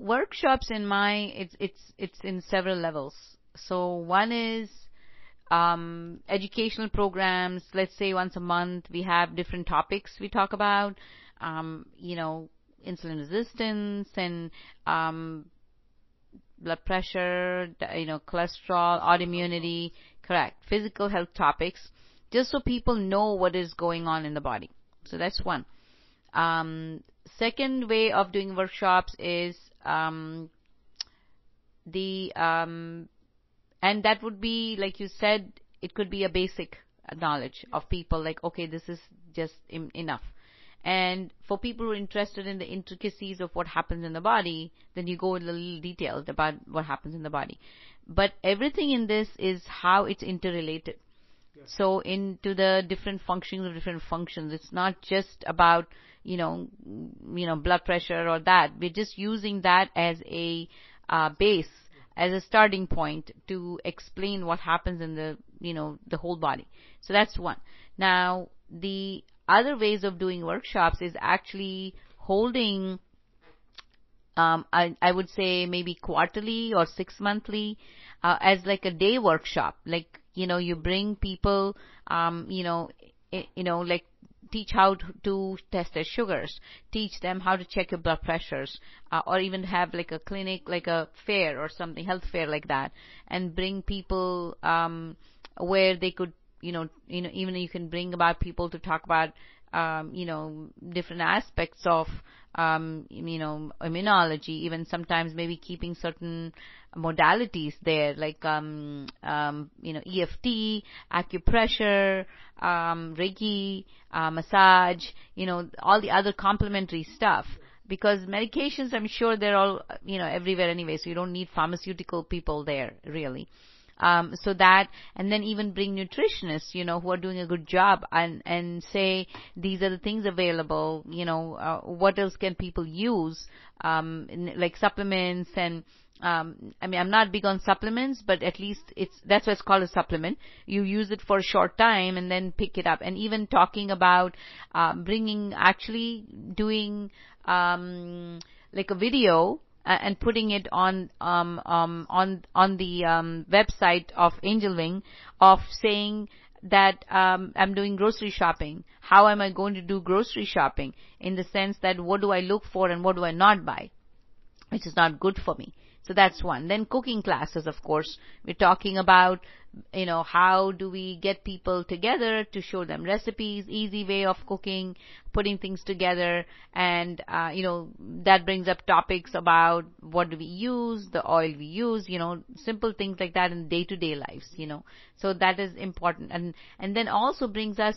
workshops in my it's it's it's in several levels. So one is um, educational programs. Let's say once a month we have different topics we talk about. Um, you know, insulin resistance and um, blood pressure, you know, cholesterol, autoimmunity, correct, physical health topics, just so people know what is going on in the body. So that's one. Um, second way of doing workshops is um, the um, and that would be like you said, it could be a basic knowledge of people like okay, this is just enough. And for people who are interested in the intricacies of what happens in the body, then you go in a little details about what happens in the body. But everything in this is how it's interrelated. So into the different functions of different functions. It's not just about, you know, you know, blood pressure or that. We're just using that as a uh, base, as a starting point to explain what happens in the, you know, the whole body. So that's one. Now, the other ways of doing workshops is actually holding um, I, I would say maybe quarterly or six monthly uh, as like a day workshop. Like you know, you bring people, um, you know, you know, like teach how to test their sugars, teach them how to check your blood pressures, uh, or even have like a clinic, like a fair or something, health fair like that, and bring people um, where they could you know, you know, even you can bring about people to talk about, um, you know, different aspects of, um, you know, immunology, even sometimes maybe keeping certain modalities there, like, um, um, you know, EFT, acupressure, um, Reiki, uh, massage, you know, all the other complementary stuff because medications, I'm sure they're all, you know, everywhere anyway, so you don't need pharmaceutical people there, really. Um, so that, and then even bring nutritionists, you know, who are doing a good job and, and say, these are the things available, you know, uh, what else can people use, um, like supplements and, um, I mean, I'm not big on supplements, but at least it's, that's why it's called a supplement. You use it for a short time and then pick it up. And even talking about, um, bringing, actually doing, um, like a video, uh, and putting it on um, um, on on the um, website of Angel Wing of saying that um, I'm doing grocery shopping. How am I going to do grocery shopping? In the sense that what do I look for and what do I not buy, which is not good for me. So that's one. Then cooking classes, of course. We're talking about, you know, how do we get people together to show them recipes, easy way of cooking, putting things together, and, uh, you know, that brings up topics about what do we use, the oil we use, you know, simple things like that in day to day lives, you know. So that is important. And, and then also brings us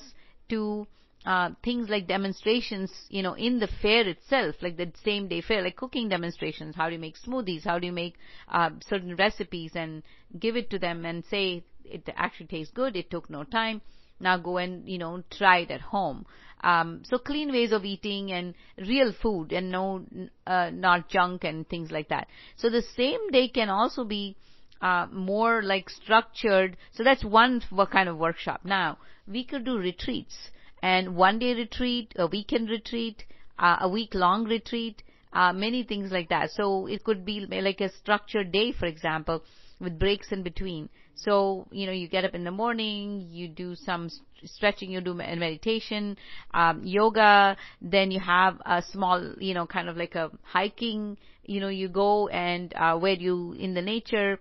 to, uh, things like demonstrations, you know, in the fair itself, like the same day fair, like cooking demonstrations. How do you make smoothies? How do you make uh, certain recipes and give it to them and say it actually tastes good. It took no time. Now go and you know try it at home. Um, so clean ways of eating and real food and no, uh, not junk and things like that. So the same day can also be uh, more like structured. So that's one kind of workshop. Now we could do retreats and one day retreat, a weekend retreat, uh, a week long retreat, uh, many things like that. So it could be like a structured day, for example, with breaks in between. So, you know, you get up in the morning, you do some stretching, you do meditation, um, yoga, then you have a small, you know, kind of like a hiking, you know, you go and, uh, where you, in the nature,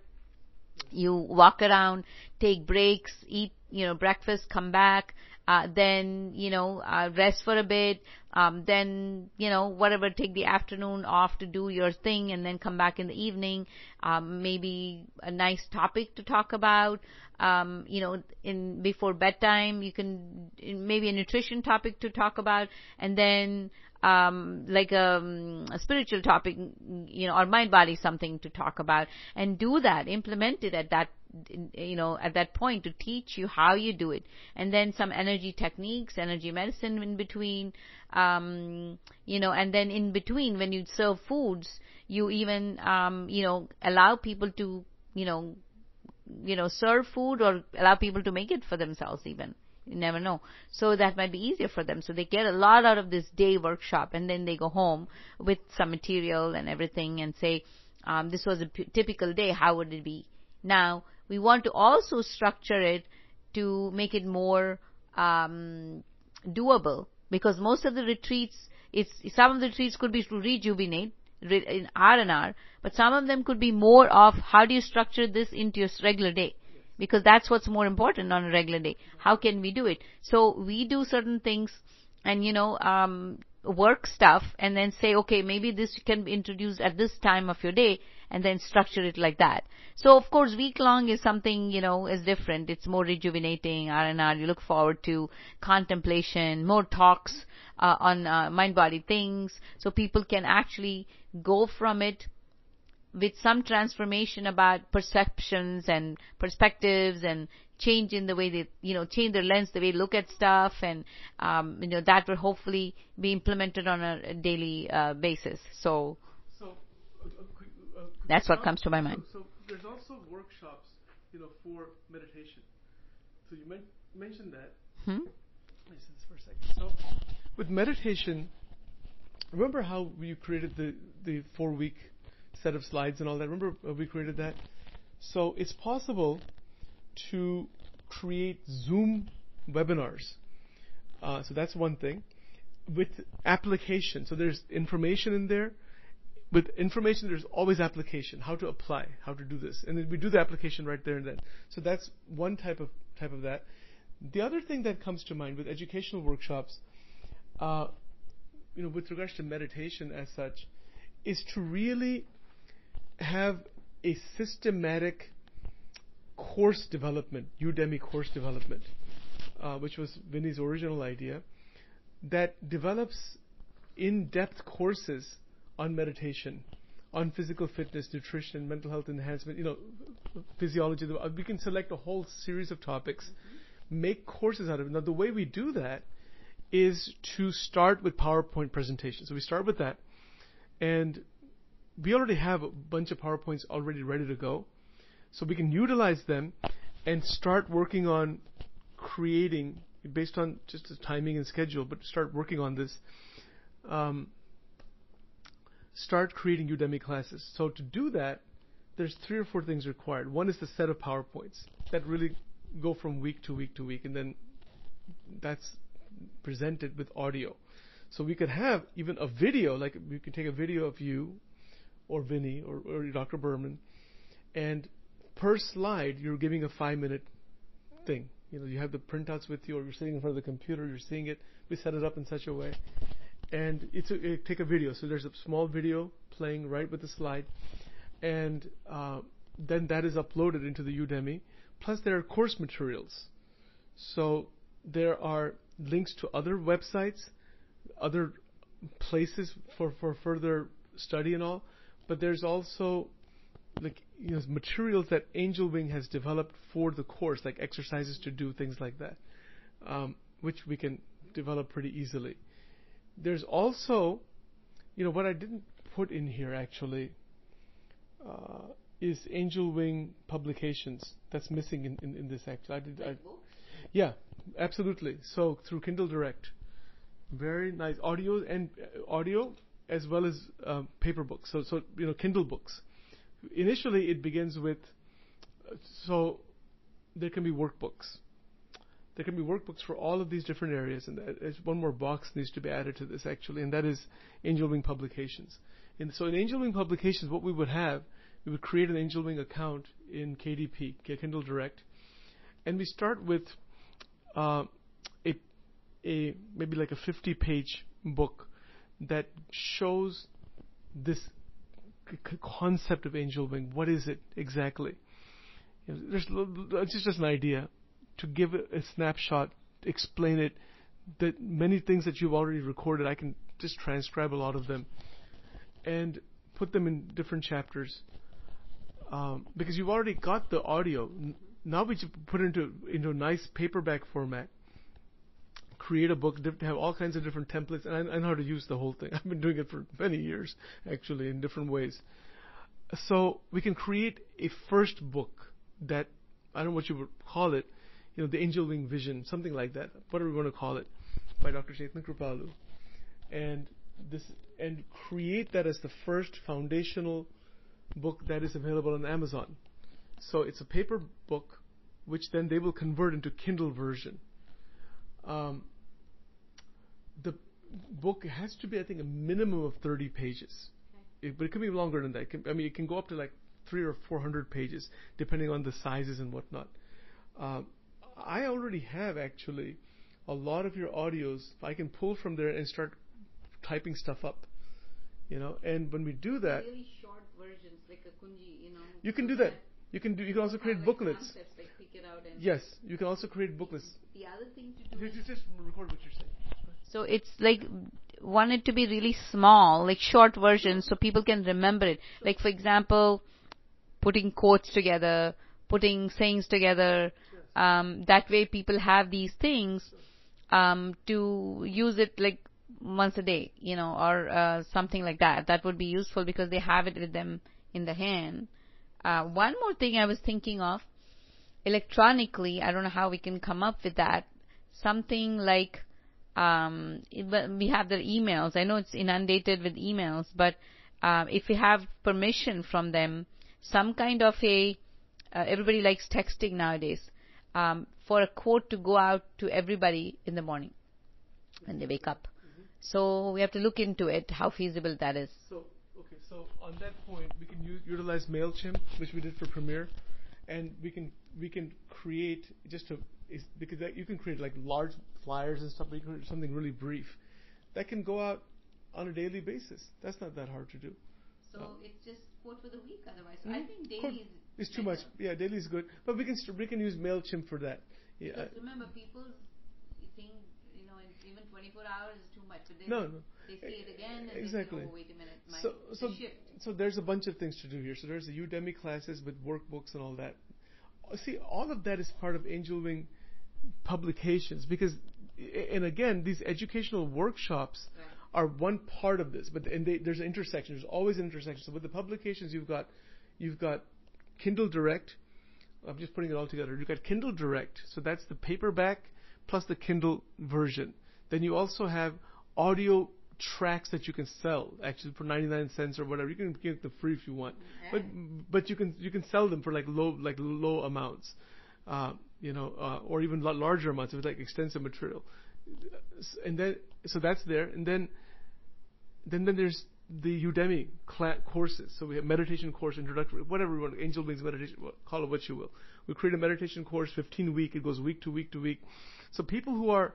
you walk around, take breaks, eat, you know, breakfast, come back, uh, then you know uh, rest for a bit. Um, then you know whatever take the afternoon off to do your thing and then come back in the evening. Um, maybe a nice topic to talk about. Um, you know in before bedtime you can maybe a nutrition topic to talk about. And then um, like a, um, a, spiritual topic, you know, or mind body something to talk about, and do that, implement it at that, you know, at that point to teach you how you do it, and then some energy techniques, energy medicine in between, um, you know, and then in between when you serve foods, you even, um, you know, allow people to, you know, you know, serve food or allow people to make it for themselves even You never know. So that might be easier for them. So they get a lot out of this day workshop and then they go home with some material and everything and say, um, this was a p- typical day. How would it be? Now, we want to also structure it to make it more um, doable because most of the retreats, it's some of the retreats could be to rejuvenate in R and R, but some of them could be more of how do you structure this into your regular day because that's what's more important on a regular day. How can we do it? So we do certain things and you know um, work stuff and then say okay maybe this can be introduced at this time of your day and then structure it like that. So of course, week long is something, you know, is different. It's more rejuvenating, R&R. You look forward to contemplation, more talks uh, on uh, mind-body things. So people can actually go from it with some transformation about perceptions and perspectives and change in the way they, you know, change their lens, the way they look at stuff, and um, you know that will hopefully be implemented on a daily uh, basis. So, so that's what comes to my mind. So, so, there's also workshops, you know, for meditation. So you men- mentioned that. Hmm? Let me say this for a second. So with meditation, remember how you created the the four week set of slides and all that? Remember we created that. So it's possible to create Zoom webinars. Uh, so that's one thing. With application, so there's information in there with information, there's always application, how to apply, how to do this. And then we do the application right there and then. So that's one type of, type of that. The other thing that comes to mind with educational workshops, uh, you know, with regards to meditation as such, is to really have a systematic course development, Udemy course development, uh, which was Vinny's original idea, that develops in-depth courses on meditation, on physical fitness, nutrition, mental health enhancement, you know, physiology. We can select a whole series of topics, make courses out of it. Now, the way we do that is to start with PowerPoint presentations. So we start with that, and we already have a bunch of PowerPoints already ready to go. So we can utilize them and start working on creating based on just the timing and schedule, but start working on this. Um, start creating Udemy classes. So to do that, there's three or four things required. One is the set of PowerPoints that really go from week to week to week, and then that's presented with audio. So we could have even a video, like we could take a video of you, or Vinny, or, or Dr. Berman, and per slide you're giving a five-minute thing. You know, you have the printouts with you, or you're sitting in front of the computer, you're seeing it. We set it up in such a way and it's a, it take a video. So there's a small video playing right with the slide, and uh, then that is uploaded into the Udemy. Plus, there are course materials. So there are links to other websites, other places for, for further study and all. But there's also like you know materials that Angel Wing has developed for the course, like exercises to do, things like that, um, which we can develop pretty easily. There's also, you know, what I didn't put in here actually uh, is Angel Wing Publications. That's missing in, in, in this actually. I did. I, yeah, absolutely. So through Kindle Direct, very nice audio and uh, audio as well as um, paper books. So so you know Kindle books. Initially, it begins with so there can be workbooks there can be workbooks for all of these different areas, and one more box needs to be added to this actually, and that is Angel Wing Publications. And so in Angel Wing Publications, what we would have, we would create an Angel Wing account in KDP, Kindle Direct, and we start with uh, a a maybe like a 50-page book that shows this c- concept of Angel Wing. What is it exactly? There's it's just an idea to give a snapshot, explain it. That many things that you've already recorded, I can just transcribe a lot of them and put them in different chapters um, because you've already got the audio. Now we just put it into into a nice paperback format. Create a book, have all kinds of different templates, and I, I know how to use the whole thing. I've been doing it for many years, actually, in different ways. So we can create a first book that I don't know what you would call it, you know, the angel wing vision, something like that, whatever we want to call it, by Dr. Chaitanya Kripalu, and this and create that as the first foundational book that is available on Amazon. So it's a paper book, which then they will convert into Kindle version. Um, the book has to be, I think, a minimum of 30 pages, it, but it can be longer than that. It can, I mean, it can go up to like three or 400 pages, depending on the sizes and whatnot. Um, I already have actually a lot of your audios. I can pull from there and start typing stuff up, you know. And when we do that, Really short versions, like a kunji, you know. you can do that. You can do. You can also create like, booklets. concepts, like pick it out and Yes, you can also create booklets. The other thing to do is Just, just record what you're saying. So it's like want it to be really small, like short versions, so people can remember it. Like for example, putting quotes together, putting sayings together. Um, that way, people have these things um, to use it like once a day, you know, or uh, something like that. That would be useful because they have it with them in the hand. Uh, one more thing I was thinking of electronically, I don't know how we can come up with that. Something like um, it- we have their emails. I know it's inundated with emails, but um, if we have permission from them, some kind of a uh, everybody likes texting nowadays. Um, for a quote to go out to everybody in the morning when they wake up. So we have to look into it, how feasible that is. So okay, so on that point, we can u- utilize Mailchimp, which we did for Premiere, and we can we can create just a is because that, you can create like large flyers and stuff. But you can create something really brief that can go out on a daily basis. That's not that hard to do. So Oh. it's just quote for the week otherwise. Mhm. I think daily is It's too much. Yeah, daily is good, but we can st- we can use Mailchimp for that. Yeah. Because remember, people think, you know, in- even 24 hours is too much. But then No, no. they see it again and Exactly. they say, oh, wait a minute, my So, so, shift. so there's a bunch of things to do here. So there's the Udemy classes with workbooks and all that. See, all of that is part of Angel Wing publications because, and again, these educational workshops Right. are one part of this, but and they, there's an intersection. There's always an intersection. So with the publications, you've got, you've got Kindle Direct. I'm just putting it all together. You've got Kindle Direct, so that's the paperback plus the Kindle version. Then you also have audio tracks that you can sell, actually for 99 cents or whatever. You can get them free if you want, but but you can you can sell them for like low like low amounts, uh, you know, uh, or even la- larger amounts if it's like extensive material. And then so that's there, and then then then there's the Udemy cla- courses. So we have meditation course, introductory, whatever you want, Angel Wings meditation, call it what you will. We create a meditation course, 15 week. It goes week to week to week. So people who are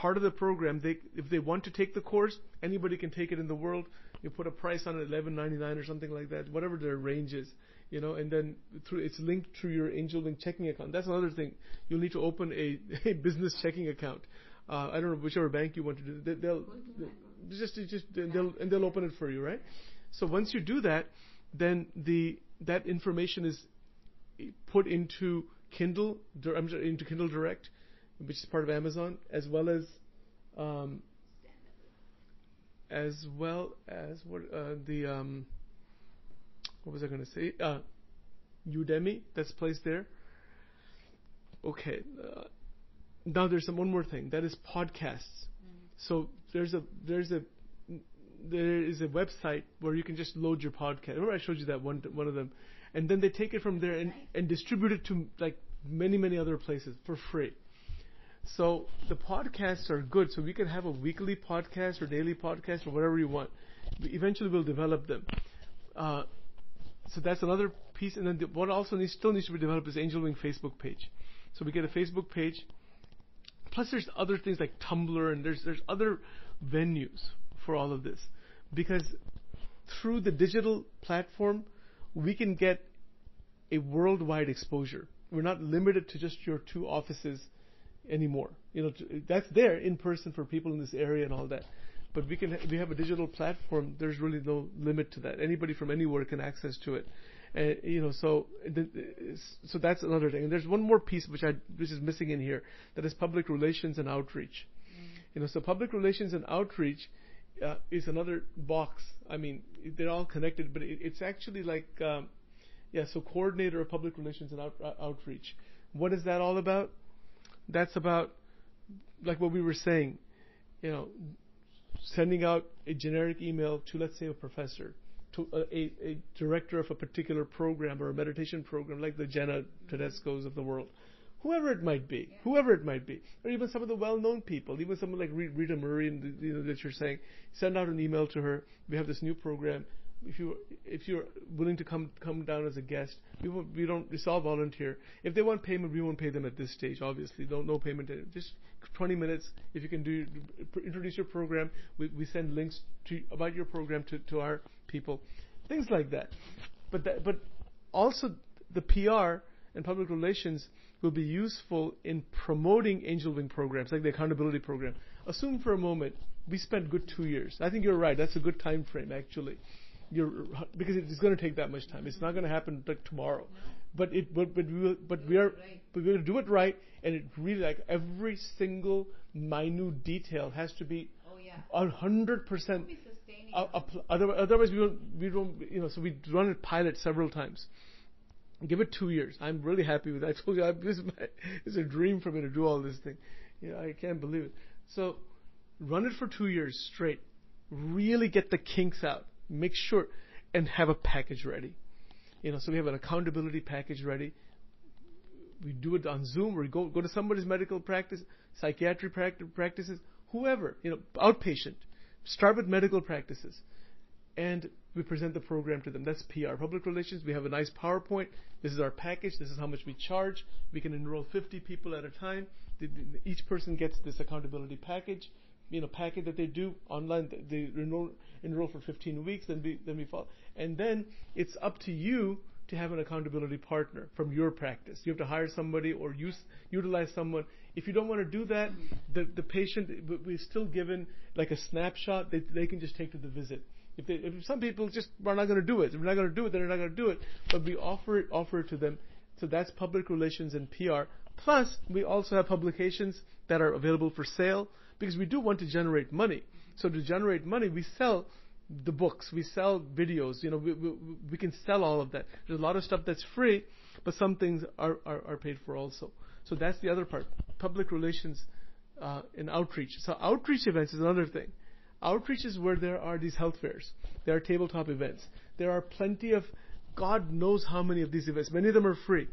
part of the program, they if they want to take the course, anybody can take it in the world. You put a price on it, 11.99 or something like that, whatever their range is, you know, and then through it's linked through your Angel Wing checking account. That's another thing. You'll need to open a, a business checking account. Uh, I don't know whichever bank you want to do. They, they'll, they'll just just they'll and they'll open it for you, right? So once you do that, then the that information is put into Kindle, I'm into Kindle Direct, which is part of Amazon, as well as um, as well as what uh, the um, what was I going to say? Uh, Udemy that's placed there. Okay. Uh, now there's some one more thing that is podcasts. So there's a there's a there is a website where you can just load your podcast. Remember I showed you that one one of them, and then they take it from there and, and distribute it to like many many other places for free. So the podcasts are good. So we can have a weekly podcast or daily podcast or whatever you want. We eventually we'll develop them. Uh, so that's another piece. And then the, what also needs, still needs to be developed is Angel Wing Facebook page. So we get a Facebook page. Plus there's other things like Tumblr and there's there's other venues for all of this because through the digital platform we can get a worldwide exposure. We're not limited to just your two offices anymore. You know, that's there in person for people in this area and all that. But we can we have a digital platform. There's really no limit to that. Anybody from anywhere can access to it. Uh, you know, so so that's another thing. And there's one more piece which I which is missing in here that is public relations and outreach. You know, so public relations and outreach uh, is another box. I mean, they're all connected, but it, it's actually like um, yeah. So coordinator of public relations and out, uh, outreach. What is that all about? That's about, like what we were saying, you know, sending out a generic email to, let's say, a professor, to a, a, director of a particular program or a meditation program, like the Jenna Tedesco's of the world, whoever it might be, whoever it might be, or even some of the well-known people, even someone like Rita Murray, and you know that you're saying, send out an email to her. We have this new program. If you if you're willing to come come down as a guest, we won't, we don't it's all volunteer. If they want payment, we won't pay them at this stage. Obviously, no no payment. Uh, just 20 minutes. If you can do introduce your program, we we send links to about your program to to our people, things like that. But that but also the PR and public relations will be useful in promoting angel wing programs like the accountability program. Assume for a moment we spent good two years. I think you're right. That's a good time frame actually. You're because it's going to take that much time. It's not going to happen like tomorrow. But it but but we will, but we are but we're going to do it right and it really like every single minute detail has to be a hundred percent. Otherwise, we don't we don't you know. So we run a pilot several times Give it two years. I'm really happy with that. I told you, I, this is my, it's a dream for me to do all this thing. Yeah, I can't believe it. So, run it for two years straight. Really get the kinks out. Make sure, and have a package ready. You know, so we have an accountability package ready. We do it on Zoom, or go go to somebody's medical practice, psychiatry practices, whoever. You know, outpatient. Start with medical practices, and we present the program to them. That's PR. Public relations, we have a nice PowerPoint. This is our package. This is how much we charge. We can enroll 50 people at a time. Each person gets this accountability package, you know, packet that they do online. They enroll, enroll for 15 weeks, then we, then we follow. And then it's up to you to have an accountability partner from your practice. You have to hire somebody or use, utilize someone. If you don't want to do that, the, the patient, we're still given like a snapshot that they can just take to the visit. If, they, if some people just are not going to do it, if we're not going to do it, then they're not going to do it. But we offer it, offer it to them. So that's public relations and PR. Plus, we also have publications that are available for sale because we do want to generate money. So to generate money, we sell the books, we sell videos. You know, we, we, we can sell all of that. There's a lot of stuff that's free, but some things are, are, are paid for also. So that's the other part. Public relations uh, and outreach. So outreach events is another thing. Outreach is where there are these health fairs. There are tabletop events. There are plenty of, God knows how many of these events. Many of them are free.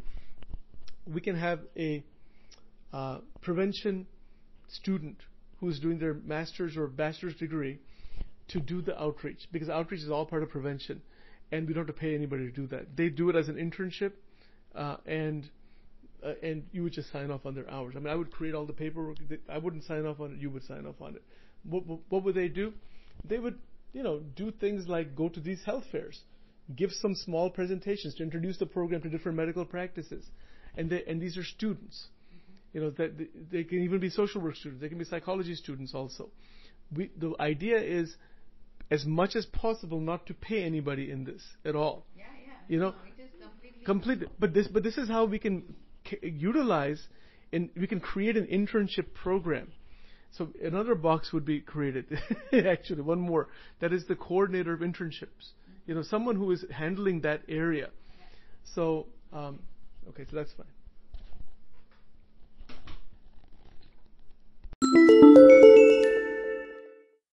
We can have a uh, prevention student who's doing their master's or bachelor's degree to do the outreach because outreach is all part of prevention, and we don't have to pay anybody to do that. They do it as an internship, uh, and uh, and you would just sign off on their hours. I mean, I would create all the paperwork. I wouldn't sign off on it. You would sign off on it what, what would they do? They would, you know, do things like go to these health fairs, give some small presentations to introduce the program to different medical practices, and they, and these are students. You know, that they, can even be social work students. They can be psychology students also. We, the idea is, as much as possible, not to pay anybody in this at all. Yeah, yeah. You know, no, completely. Completely. But this, but this is how we can c- utilize, and we can create an internship program so another box would be created. Actually, one more. That is the coordinator of internships. You know, someone who is handling that area. So, um, okay, so that's fine.